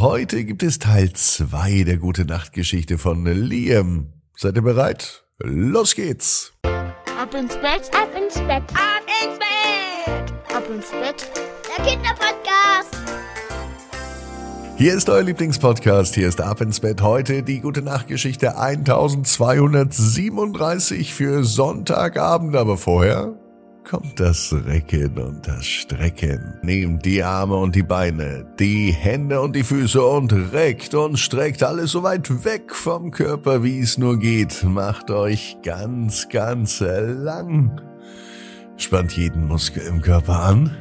Heute gibt es Teil 2 der Gute Nacht Geschichte von Liam. Seid ihr bereit? Los geht's! Ab ins Bett, ab ins Bett, ab ins Bett, ab ins Bett. Der Kinderpodcast. Hier ist euer Lieblingspodcast. Hier ist Ab ins Bett. Heute die Gute Nacht Geschichte 1237 für Sonntagabend. Aber vorher kommt das Recken und das Strecken. Nehmt die Arme und die Beine, die Hände und die Füße und reckt und streckt alles so weit weg vom Körper, wie es nur geht. Macht euch ganz, ganz lang. Spannt jeden Muskel im Körper an.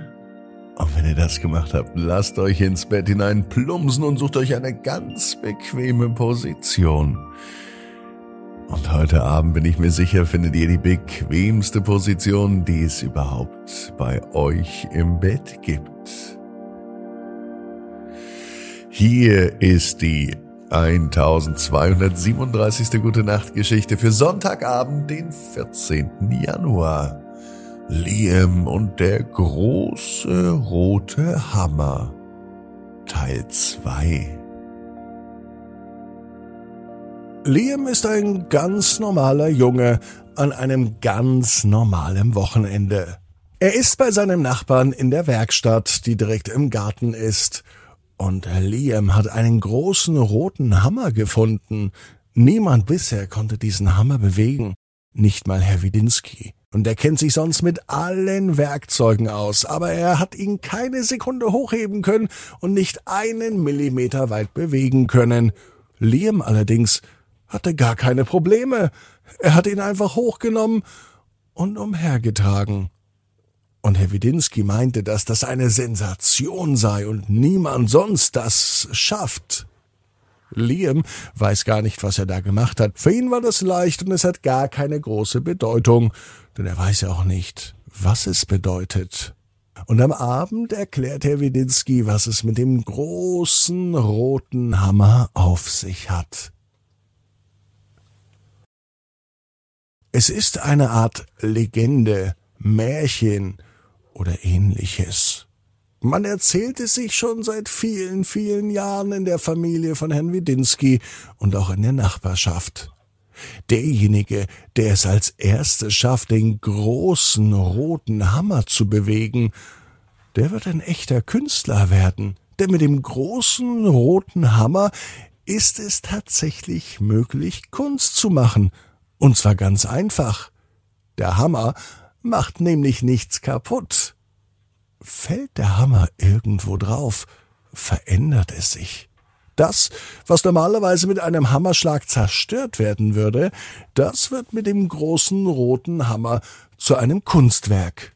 Und wenn ihr das gemacht habt, lasst euch ins Bett hinein plumpsen und sucht euch eine ganz bequeme Position. Und heute Abend bin ich mir sicher, findet ihr die bequemste Position, die es überhaupt bei euch im Bett gibt. Hier ist die 1237. Gute Nacht Geschichte für Sonntagabend, den 14. Januar. Liam und der große rote Hammer. Teil 2. Liam ist ein ganz normaler Junge an einem ganz normalen Wochenende. Er ist bei seinem Nachbarn in der Werkstatt, die direkt im Garten ist. Und Liam hat einen großen roten Hammer gefunden. Niemand bisher konnte diesen Hammer bewegen. Nicht mal Herr Widinski. Und er kennt sich sonst mit allen Werkzeugen aus, aber er hat ihn keine Sekunde hochheben können und nicht einen Millimeter weit bewegen können. Liam allerdings hatte gar keine Probleme. Er hat ihn einfach hochgenommen und umhergetragen. Und Herr Widinski meinte, dass das eine Sensation sei und niemand sonst das schafft. Liam weiß gar nicht, was er da gemacht hat. Für ihn war das leicht und es hat gar keine große Bedeutung, denn er weiß ja auch nicht, was es bedeutet. Und am Abend erklärt Herr Widinski, was es mit dem großen roten Hammer auf sich hat. Es ist eine Art Legende, Märchen oder ähnliches. Man erzählt es sich schon seit vielen, vielen Jahren in der Familie von Herrn Widinski und auch in der Nachbarschaft. Derjenige, der es als erstes schafft, den großen roten Hammer zu bewegen, der wird ein echter Künstler werden. Denn mit dem großen roten Hammer ist es tatsächlich möglich, Kunst zu machen – und zwar ganz einfach. Der Hammer macht nämlich nichts kaputt. Fällt der Hammer irgendwo drauf, verändert es sich. Das, was normalerweise mit einem Hammerschlag zerstört werden würde, das wird mit dem großen roten Hammer zu einem Kunstwerk.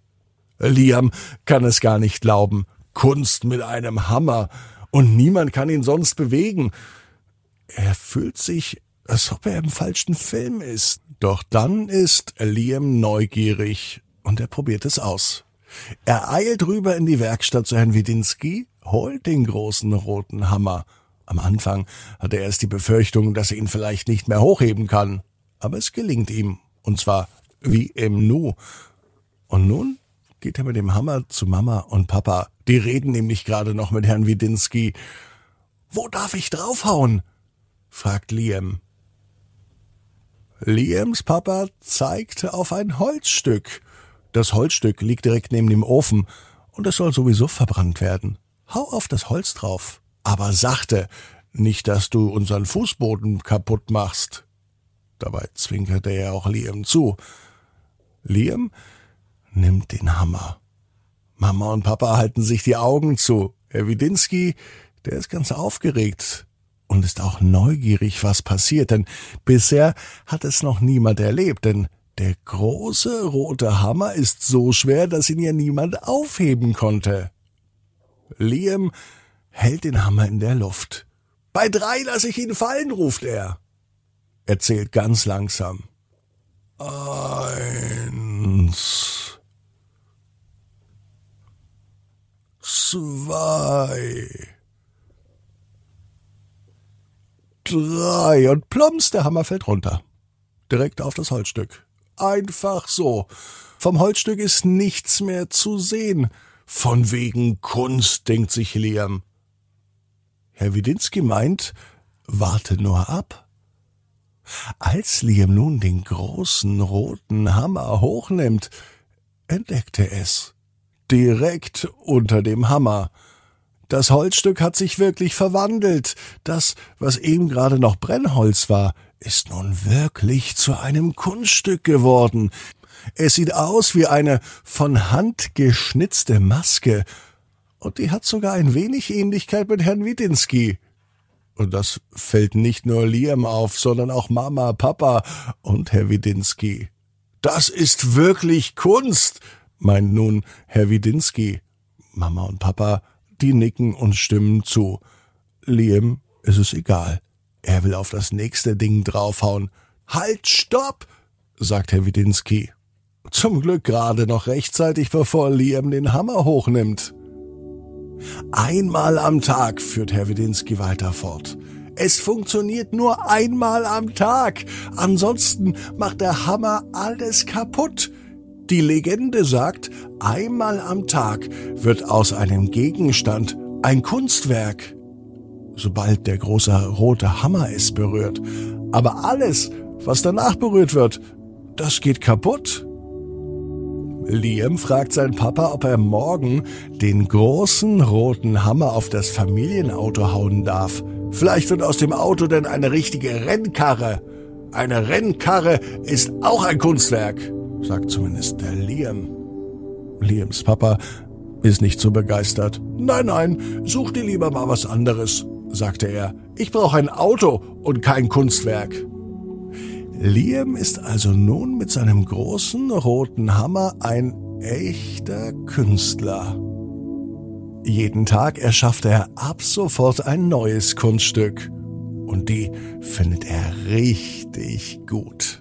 Liam kann es gar nicht glauben. Kunst mit einem Hammer. Und niemand kann ihn sonst bewegen. Er fühlt sich als ob er im falschen Film ist. Doch dann ist Liam neugierig und er probiert es aus. Er eilt rüber in die Werkstatt zu Herrn Widinski, holt den großen roten Hammer. Am Anfang hatte er erst die Befürchtung, dass er ihn vielleicht nicht mehr hochheben kann. Aber es gelingt ihm. Und zwar wie im Nu. Und nun geht er mit dem Hammer zu Mama und Papa. Die reden nämlich gerade noch mit Herrn Widinski. Wo darf ich draufhauen? fragt Liam. Liams Papa zeigte auf ein Holzstück. Das Holzstück liegt direkt neben dem Ofen und es soll sowieso verbrannt werden. Hau auf das Holz drauf. Aber sachte, nicht, dass du unseren Fußboden kaputt machst. Dabei zwinkerte er auch Liam zu. Liam nimmt den Hammer. Mama und Papa halten sich die Augen zu. Herr Widinski, der ist ganz aufgeregt und ist auch neugierig, was passiert, denn bisher hat es noch niemand erlebt, denn der große rote Hammer ist so schwer, dass ihn ja niemand aufheben konnte. Liam hält den Hammer in der Luft. Bei drei lasse ich ihn fallen, ruft er. Er zählt ganz langsam. Eins. Zwei. Drei und plumps, der Hammer fällt runter. Direkt auf das Holzstück. Einfach so. Vom Holzstück ist nichts mehr zu sehen. Von wegen Kunst, denkt sich Liam. Herr Widinski meint, warte nur ab. Als Liam nun den großen roten Hammer hochnimmt, entdeckt er es. Direkt unter dem Hammer. Das Holzstück hat sich wirklich verwandelt. Das, was eben gerade noch Brennholz war, ist nun wirklich zu einem Kunststück geworden. Es sieht aus wie eine von Hand geschnitzte Maske. Und die hat sogar ein wenig Ähnlichkeit mit Herrn Widinski. Und das fällt nicht nur Liam auf, sondern auch Mama, Papa und Herr Widinski. Das ist wirklich Kunst, meint nun Herr Widinski. Mama und Papa die nicken und stimmen zu. Liam ist es egal. Er will auf das nächste Ding draufhauen. Halt, stopp! sagt Herr Widinski. Zum Glück gerade noch rechtzeitig, bevor Liam den Hammer hochnimmt. Einmal am Tag, führt Herr Widinski weiter fort. Es funktioniert nur einmal am Tag. Ansonsten macht der Hammer alles kaputt. Die Legende sagt, einmal am Tag wird aus einem Gegenstand ein Kunstwerk, sobald der große rote Hammer es berührt. Aber alles, was danach berührt wird, das geht kaputt. Liam fragt seinen Papa, ob er morgen den großen roten Hammer auf das Familienauto hauen darf. Vielleicht wird aus dem Auto denn eine richtige Rennkarre. Eine Rennkarre ist auch ein Kunstwerk sagt zumindest der Liam. Liams Papa ist nicht so begeistert. Nein, nein, such dir lieber mal was anderes, sagte er. Ich brauche ein Auto und kein Kunstwerk. Liam ist also nun mit seinem großen roten Hammer ein echter Künstler. Jeden Tag erschafft er ab sofort ein neues Kunststück. Und die findet er richtig gut.